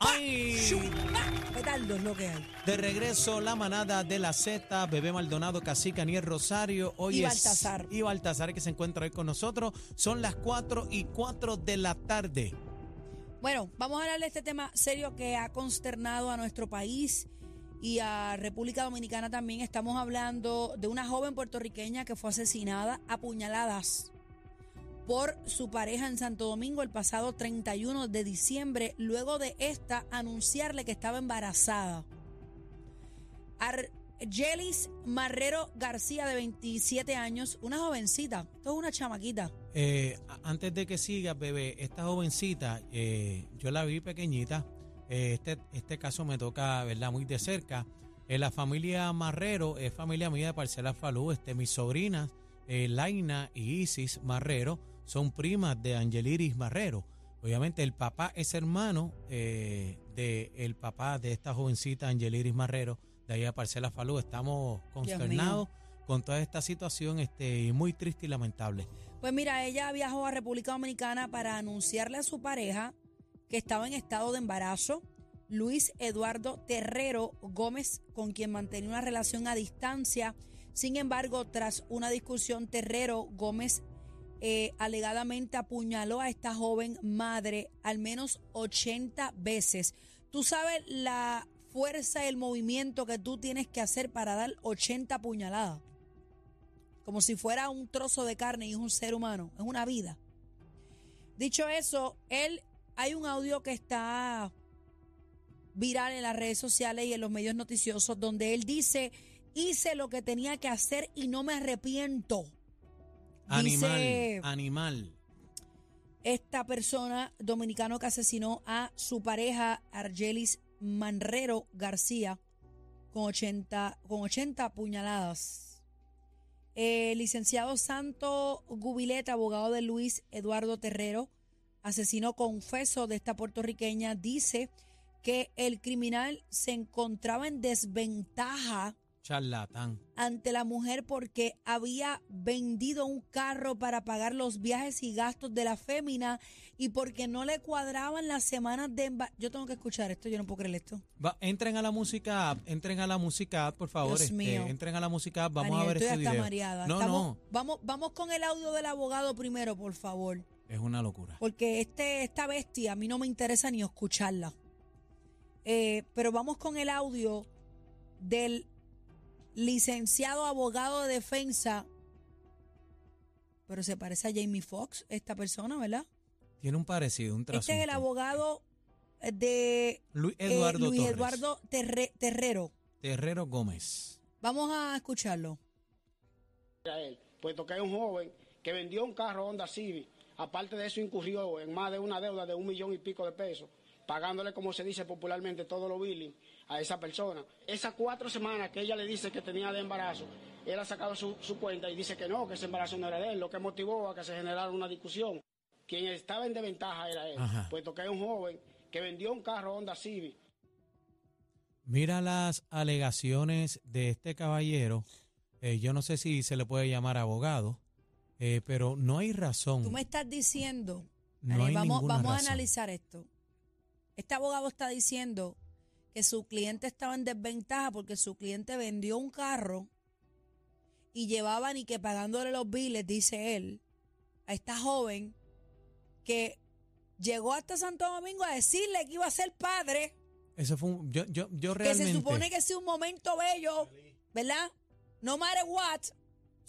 ¡Ay! Petardo es lo que hay. De regreso, la manada de la Z, Bebé Maldonado, Cacique, Aniel Rosario. Hoy Y es- Baltasar. Y Baltasar, que se encuentra hoy con nosotros. Son las 4 y 4 de la tarde. Bueno, vamos a hablar de este tema serio que ha consternado a nuestro país y a República Dominicana también. Estamos hablando de una joven puertorriqueña que fue asesinada a puñaladas por su pareja en Santo Domingo el pasado 31 de diciembre, luego de esta anunciarle que estaba embarazada. Argelis Marrero García, de 27 años, una jovencita, esto es una chamaquita. Eh, antes de que sigas, bebé, esta jovencita, eh, yo la vi pequeñita. Eh, este, este caso me toca, ¿verdad? Muy de cerca. Eh, la familia Marrero es familia mía de Parcela Falú. Este, mis sobrinas, Laina y Isis Marrero, son primas de Angeliris Marrero. Obviamente, el papá es hermano eh, del papá de esta jovencita, Angeliris Marrero, de ahí a Parcela Falú. Estamos consternados con toda esta situación este, muy triste y lamentable. Pues mira, ella viajó a República Dominicana para anunciarle a su pareja que estaba en estado de embarazo, Luis Eduardo Terrero Gómez, con quien mantenía una relación a distancia. Sin embargo, tras una discusión, Terrero Gómez eh, alegadamente apuñaló a esta joven madre al menos 80 veces. Tú sabes la fuerza el movimiento que tú tienes que hacer para dar 80 puñaladas como si fuera un trozo de carne y es un ser humano, es una vida. Dicho eso, él hay un audio que está viral en las redes sociales y en los medios noticiosos donde él dice, hice lo que tenía que hacer y no me arrepiento. Animal, Dice animal. esta persona dominicano que asesinó a su pareja Argelis Manrero García con 80, con 80 puñaladas. El licenciado Santo Gubileta, abogado de Luis Eduardo Terrero, asesino confeso de esta puertorriqueña, dice que el criminal se encontraba en desventaja Charlatán. ante la mujer porque había vendido un carro para pagar los viajes y gastos de la fémina y porque no le cuadraban las semanas de Yo tengo que escuchar esto, yo no puedo creer esto. Va, entren a la música app, entren a la música app, por favor. Dios este, mío. entren a la música app, vamos Daniel, a ver este video. mareada. No, Estamos- no, Vamos, vamos con el audio del abogado primero, por favor. es una locura. Porque este, esta bestia a mí no me interesa ni escucharla. Eh, pero vamos con el audio del licenciado abogado de defensa. Pero se parece a Jamie Foxx, esta persona, ¿verdad? Tiene un parecido, un trasunto. Este es el abogado de Luis eh, Eduardo Luis Torres. Eduardo Terre- Terrero. Terrero Gómez. Vamos a escucharlo. a él, puesto que es un joven que vendió un carro Honda Civic, aparte de eso incurrió en más de una deuda de un millón y pico de pesos, pagándole, como se dice popularmente, todos los billing a esa persona. Esas cuatro semanas que ella le dice que tenía de embarazo, él ha sacado su, su cuenta y dice que no, que ese embarazo no era de él, lo que motivó a que se generara una discusión. Quien estaba en desventaja era él, Ajá. puesto que es un joven que vendió un carro Honda Civic, Mira las alegaciones de este caballero. Eh, yo no sé si se le puede llamar abogado, eh, pero no hay razón. Tú me estás diciendo, no hay vamos, ninguna vamos a razón. analizar esto. Este abogado está diciendo que su cliente estaba en desventaja porque su cliente vendió un carro y llevaba ni que pagándole los biles, dice él, a esta joven que llegó hasta Santo Domingo a decirle que iba a ser padre, Eso fue un- yo, yo, yo que realmente. se supone que sea un momento bello, ¿verdad? No matter what.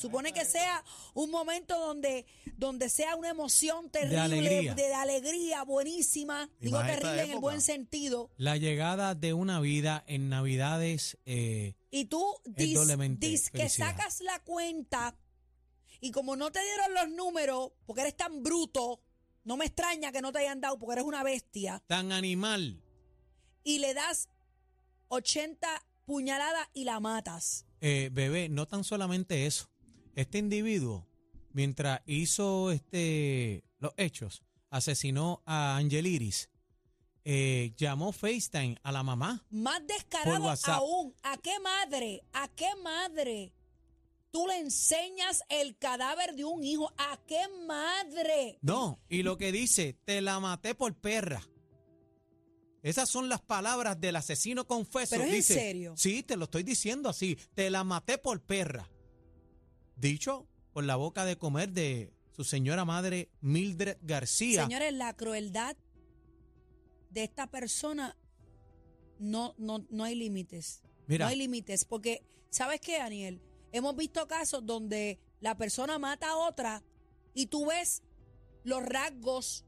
Supone que sea un momento donde, donde sea una emoción terrible, alegría. de, de alegría buenísima. Y Digo terrible en el buen sentido. La llegada de una vida en Navidades. eh, Y tú Es dis, doblemente dis que sacas la cuenta y como no te dieron los números, porque eres tan bruto, no me extraña que no te hayan dado porque eres una bestia, tan animal. y le das 80 puñaladas y la matas. Eh, bebé, no tan solamente eso. Este individuo, mientras hizo este los hechos, asesinó a Angeliris, eh, llamó FaceTime a la mamá. Más descarado aún. ¿A qué madre? ¿A qué madre? Tú le enseñas el cadáver de un hijo. ¿A qué madre? No, y lo que dice, te la maté por perra. Esas son las palabras del asesino confeso. Pero es en serio. Sí, te lo estoy diciendo así. Te la maté por perra. Dicho por la boca de comer de su señora madre Mildred García. Señores, la crueldad de esta persona no, no, no hay límites. Mira. No hay límites. Porque, ¿sabes qué, Daniel? Hemos visto casos donde la persona mata a otra y tú ves los rasgos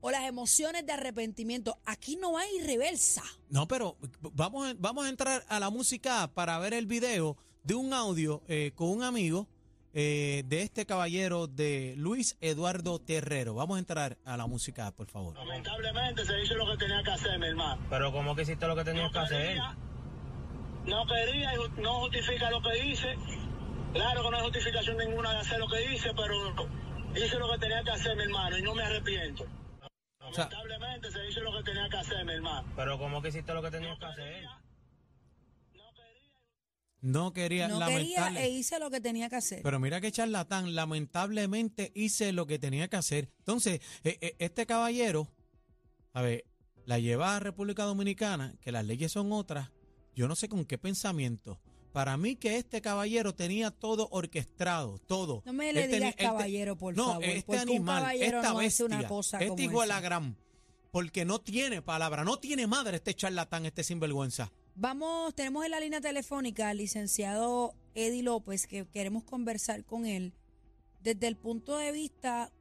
o las emociones de arrepentimiento. Aquí no hay reversa. No, pero vamos, a- vamos a entrar a la música para ver el video de un audio eh, con un amigo eh, de este caballero de Luis Eduardo Terrero. Vamos a entrar a la música, por favor. Lamentablemente se hizo lo que tenía que hacer, mi hermano. Pero ¿cómo que hiciste lo que tenías que hacer? quería, no quería y no justifica lo que hice. Claro que no hay justificación ninguna de hacer lo que hice, pero hice lo que tenía que hacer, mi hermano, y no me arrepiento. O sea- Lamentablemente se hizo lo que tenía que hacer, mi hermano. Pero ¿cómo que hiciste lo que tenías que hacer? No quería, No quería e hice lo que tenía que hacer. Pero mira qué charlatán, lamentablemente hice lo que tenía que hacer. Entonces, eh, eh, este caballero, a ver, la lleva a República Dominicana, que las leyes son otras, yo no sé con qué pensamiento. Para mí que este caballero tenía todo orquestado, todo. No me le tenía- digas él te- caballero, por no, favor, este porque un animal, caballero esta no hace bestia, una cosa este como hijo de la gran, porque no tiene palabra, no tiene madre este charlatán, este sinvergüenza. Vamos, tenemos en la línea telefónica al licenciado Eddie López, que queremos conversar con él. Desde el punto de vista,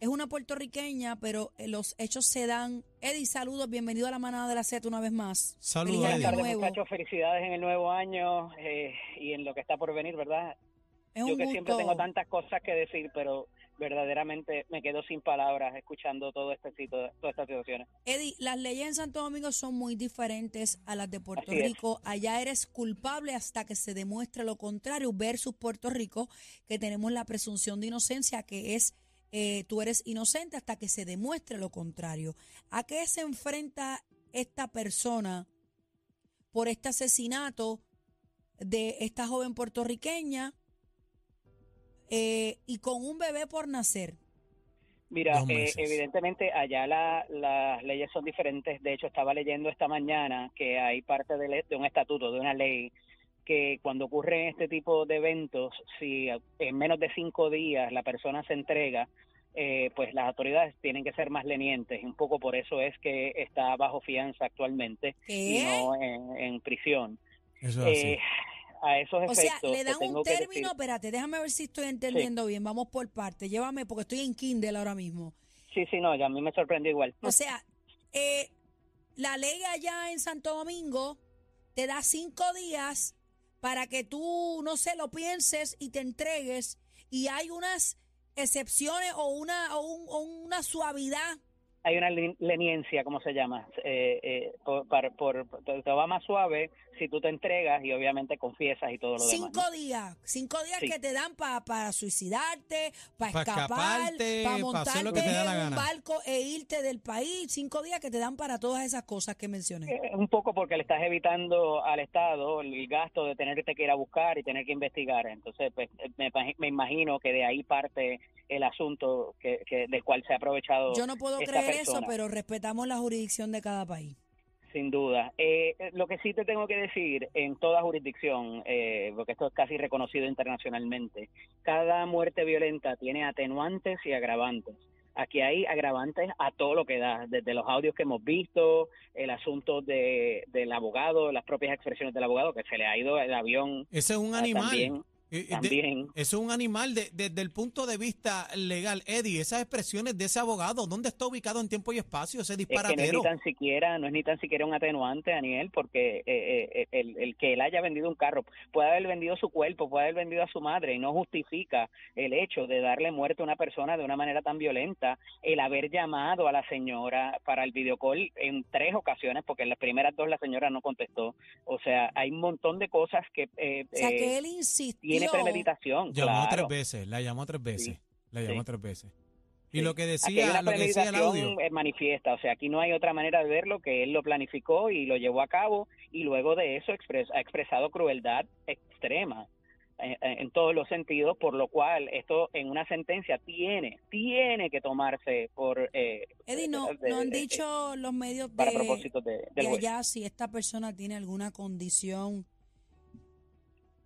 es una puertorriqueña, pero eh, los hechos se dan. Eddie, saludos, bienvenido a la manada de la Z una vez más. Saludos, muchachos. Felicidades en el nuevo año eh, y en lo que está por venir, ¿verdad? Es Yo un que siempre tengo tantas cosas que decir, pero verdaderamente me quedo sin palabras escuchando todo este sitio, todas estas situaciones. Eddie, las leyes en Santo Domingo son muy diferentes a las de Puerto Así es. Rico. Allá eres culpable hasta que se demuestre lo contrario, versus Puerto Rico, que tenemos la presunción de inocencia, que es eh, tú eres inocente hasta que se demuestre lo contrario. ¿A qué se enfrenta esta persona por este asesinato de esta joven puertorriqueña eh, y con un bebé por nacer? Mira, eh, evidentemente allá la- las leyes son diferentes. De hecho, estaba leyendo esta mañana que hay parte de, un estatuto, de una ley, que cuando ocurren este tipo de eventos, si en menos de cinco días la persona se entrega, eh, pues las autoridades tienen que ser más lenientes. Un poco por eso es que está bajo fianza actualmente y no en, en prisión. Eso es así. A esos O sea, efectos, le dan un término, espérate, déjame ver si estoy entendiendo bien, vamos por parte, llévame porque estoy en Kindle ahora mismo. Sí, sí, no, ya a mí me sorprendió igual. O sea, eh, la ley allá en Santo Domingo te da cinco días para que tú, no sé, lo pienses y te entregues y hay unas excepciones o una, o un- o una suavidad. Hay una leniencia, ¿cómo se llama? Eh, eh, por, par- por- te te va más suave si tú te entregas y obviamente confiesas y todo lo demás. Cinco ¿no? días, cinco días Sí. que te dan pa- para suicidarte, para Pa' escapar, escaparte, para pa' montarte hacer lo que te da la en un barco e irte del país. Cinco días que te dan para todas esas cosas que mencioné. Eh, un poco porque le estás evitando al Estado el gasto de tenerte que ir a buscar y tener que investigar. Entonces, pues, me, imagi- me imagino que de ahí parte el asunto que, que- del cual se ha aprovechado Yo no puedo esta creer eso, persona. pero respetamos la jurisdicción de cada país. Sin duda. Eh, lo que sí te tengo que decir, en toda jurisdicción, eh, porque esto es casi reconocido internacionalmente, cada muerte violenta tiene atenuantes y agravantes. Aquí hay agravantes a todo lo que da, desde los audios que hemos visto, el asunto de, del abogado, las propias expresiones del abogado, que se le ha ido el avión Ese es un ah, animal. también. Eh, eh, de- también. eso es un animal de- desde el punto de vista legal. Eddie, esas expresiones de ese abogado, ¿dónde está ubicado en tiempo y espacio ese Es que no es disparatero? ni tan siquiera, no es ni tan siquiera un atenuante, Daniel, porque eh, eh, el, el que él haya vendido un carro puede haber vendido su cuerpo, puede haber vendido a su madre y no justifica el hecho de darle muerte a una persona de una manera tan violenta, el haber llamado a la señora para el videocall en tres ocasiones, porque en las primeras dos la señora no contestó. O sea, hay un montón de cosas que eh, O sea, eh, que él insistió. Tiene premeditación. Llamó claro. tres veces, la llamó tres veces, Sí, la llamó sí. tres veces. Y Sí. lo que decía, una lo que decía el audio. premeditación eh, manifiesta, o sea, aquí no hay otra manera de verlo que él lo planificó y lo llevó a cabo y luego de eso expres- ha expresado crueldad extrema. eh, eh, en todos los sentidos, por lo cual esto en una sentencia tiene, tiene que tomarse por... Eh, Eddie, no, de- no han de- dicho los medios para de, propósitos de, de del juez. allá si esta persona tiene alguna condición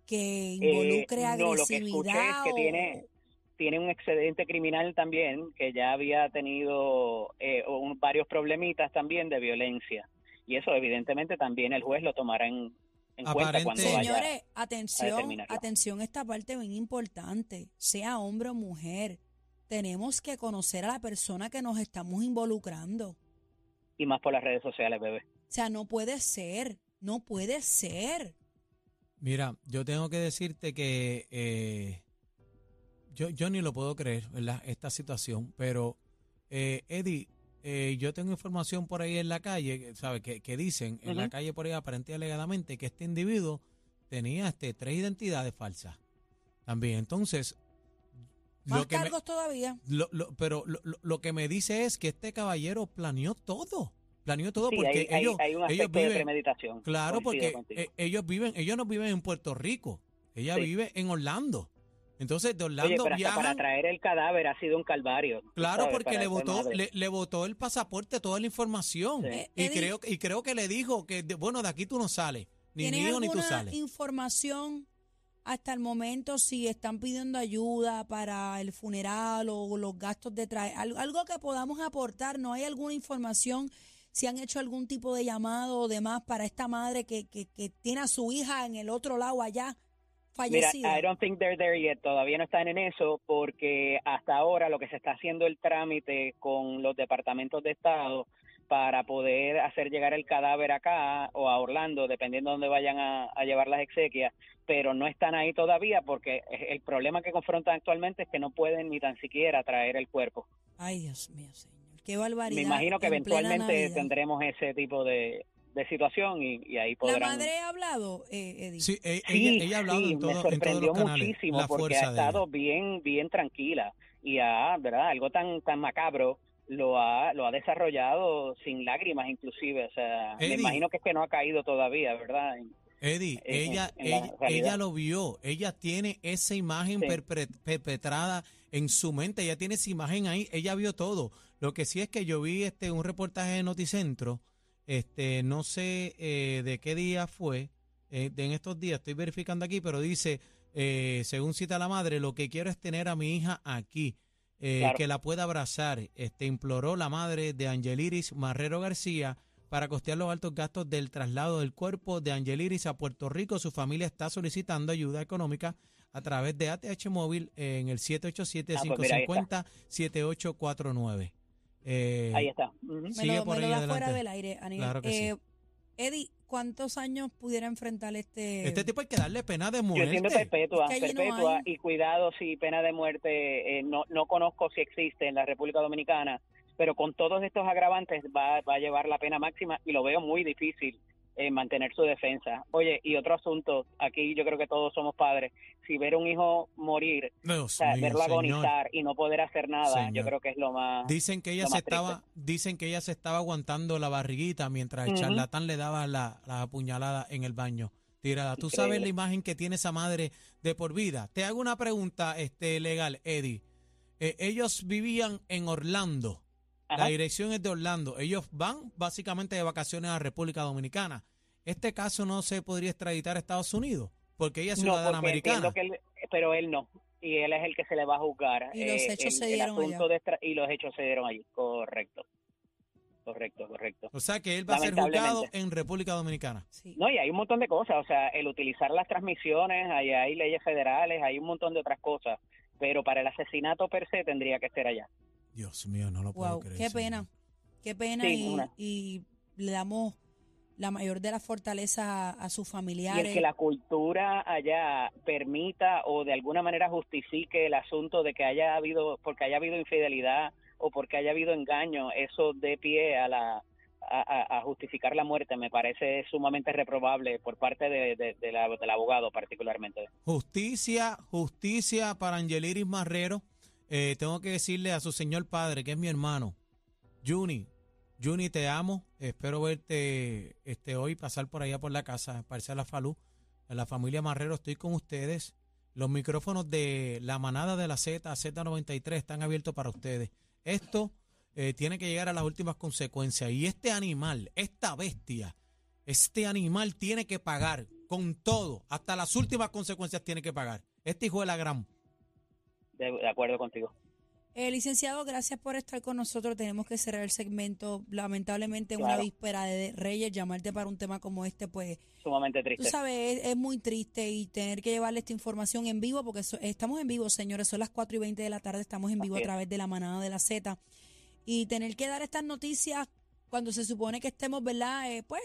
que Eh, involucre no, lo que escuché agresividad es que o- tiene, tiene un excedente criminal también, que ya había tenido eh, un- varios problemitas también de violencia. Y eso evidentemente también el juez lo tomará en, en cuenta cuando vaya. Señores, atención, determinarlo. atención, esta parte bien importante, sea hombre o mujer, tenemos que conocer a la persona que nos estamos involucrando. Y más por las redes sociales, bebé. O sea, no puede ser, no puede ser. Mira, yo tengo que decirte que eh, yo, yo ni lo puedo creer, ¿verdad? Esta situación, pero eh, Eddie, eh, yo tengo información por ahí en la calle, ¿sabes? Que, que dicen en la calle por ahí aparente y alegadamente que este individuo tenía este, tres identidades falsas también. Entonces, Más lo que me- cargos todavía. lo- lo- pero lo, lo- lo que me dice es que este caballero planeó todo. Planeó todo Sí, porque hay, ellos, hay un ellos aspecto de viven, premeditación. Claro, porque eh, ellos viven, ellos no viven en Puerto Rico, ella Sí. vive en Orlando. Entonces de Oye, Orlando pero hasta para viajan, traer el cadáver ha sido un calvario. claro, sabes, porque le votó, le, le votó el pasaporte, toda la información. Sí. Eh, Y Eddie, creo, y creo que le dijo que de- bueno, de aquí tú no sales, ni ¿Tienes mío ni tú sales. información hasta el momento si están pidiendo ayuda para el funeral o los gastos de traer? Algo, algo que podamos aportar, ¿no hay alguna información? Si han hecho algún tipo de llamado o demás para esta madre que, que, que tiene a su hija en el otro lado allá, Mira, fallecida. I don't think they're there yet. Todavía no están en eso porque hasta ahora lo que se está haciendo el trámite con los departamentos de Estado para poder hacer llegar el cadáver acá o a Orlando, dependiendo de dónde vayan a, a llevar las exequias, pero no están ahí todavía porque el problema que confrontan actualmente es que no pueden ni tan siquiera traer el cuerpo. Ay, Dios mío, señor. Qué barbaridad. Me imagino que eventualmente tendremos ese tipo de, de situación y, y ahí ¿La podrán... madre ha hablado, eh, Eddie? Sí, e- Sí, ella, ella ha hablado sí, en, todo- me en todos sorprendió los canales. muchísimo la porque ha estado bien, bien tranquila y ha, ¿verdad? Algo tan, tan macabro lo ha, lo ha desarrollado sin lágrimas inclusive, o sea, Eddie. me imagino que es que no ha caído todavía, ¿verdad? Eddie, en- ella, en la ella, ella lo vio, ella tiene esa imagen Sí. perpetrada en su mente, ella tiene esa imagen ahí, ella vio todo. Lo que sí es que yo vi este un reportaje de Noticentro, este, no sé eh, de qué día fue, eh, de en estos días, estoy verificando aquí, pero dice, eh, según cita la madre, lo que quiero es tener a mi hija aquí, eh, Claro. que la pueda abrazar. Este, imploró la madre de Angeliris Marrero García para costear los altos gastos del traslado del cuerpo de Angeliris a Puerto Rico. Su familia está solicitando ayuda económica a través de ATH Móvil en el 787-550-7849. Eh, Ahí está. Ujú. Me Sigue lo, por me lo ahí da adelante. fuera del aire, Aníbal. Claro que sí. Eh, Eddie, ¿cuántos años pudiera enfrentar este? Este tipo hay que darle pena de Yo muerte. entiendo perpetua, Es que no perpetua hay. y cuidado si pena de muerte, eh, no, no conozco si existe en la República Dominicana, pero con todos estos agravantes va, va a llevar la pena máxima y lo veo muy difícil eh, mantener su defensa. Oye, y otro asunto, aquí yo creo que todos somos padres, si ver un hijo morir, o Dios sea, mío, verlo señor. agonizar y no poder hacer nada, Señor. yo creo que es lo más... Dicen que ella se triste. estaba, dicen que ella se estaba aguantando la barriguita mientras el charlatán le daba la, la apuñalada en el baño. Tirada. Tú sabes la imagen que tiene esa madre de por vida. Te hago una pregunta este legal, Eddie. Eh, ellos vivían en Orlando. La dirección es de Orlando. Ellos van básicamente de vacaciones a República Dominicana. Este caso no se podría extraditar a Estados Unidos porque ella es No, ciudadana porque americana. entiendo que él- pero él no. Y él es el que se le va a juzgar. Y los eh, hechos el- se dieron asunto allá. de y los hechos se dieron allí. Correcto. Correcto, correcto. O sea que él va a ser juzgado en República Dominicana. Sí. No, y hay un montón de cosas. O sea, el utilizar las transmisiones, hay, hay leyes federales, hay un montón de otras cosas. Pero para el asesinato per se tendría que ser allá. Dios mío, no lo puedo Wow, creer. qué señor. pena. Qué pena Sí, y, y le damos la mayor de las fortalezas a, a sus Y familiares. el que la cultura allá permita o de alguna manera justifique el asunto de que haya habido, porque haya habido infidelidad o porque haya habido engaño, eso dé pie a la a justificar la muerte me parece sumamente reprobable por parte de, de- de la- del abogado particularmente. Justicia, justicia para Angeliris Marrero. Eh, tengo que decirle a su señor padre, que es mi hermano, Juni. Juni, te amo. Espero verte este, hoy, pasar por allá por la casa, parece a la Falú. A la familia Marrero, estoy con ustedes. Los micrófonos de la manada de la Z, Z93, están abiertos para ustedes. Esto eh, tiene que llegar a las últimas consecuencias. Y este animal, esta bestia, este animal tiene que pagar con todo, hasta las últimas consecuencias tiene que pagar. Este hijo de la gran. De, de acuerdo contigo. Eh, licenciado, gracias por estar con nosotros. Tenemos que cerrar el segmento. Lamentablemente, en una víspera de Reyes, llamarte para un tema como este, pues, Sumamente tú triste. sabes, es, es muy triste y tener que llevarle esta información en vivo, porque so- estamos en vivo, señores, son las 4 y 20 de la tarde, estamos en vivo a Así través de la manada de la Z. Y tener que dar estas noticias cuando se supone que estemos, ¿verdad? Eh, pues,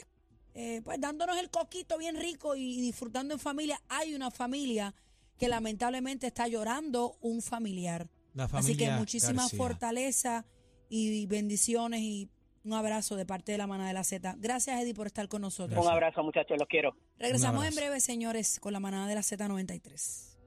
eh, pues dándonos el coquito bien rico y disfrutando en familia. Hay una familia que lamentablemente está llorando un familiar. La Así que muchísima García. fortaleza y bendiciones y un abrazo de parte de la manada de la Z. Gracias, Eddie, por estar con nosotros. Un abrazo, muchachos, los quiero. Regresamos en breve, señores, con la manada de la Z93.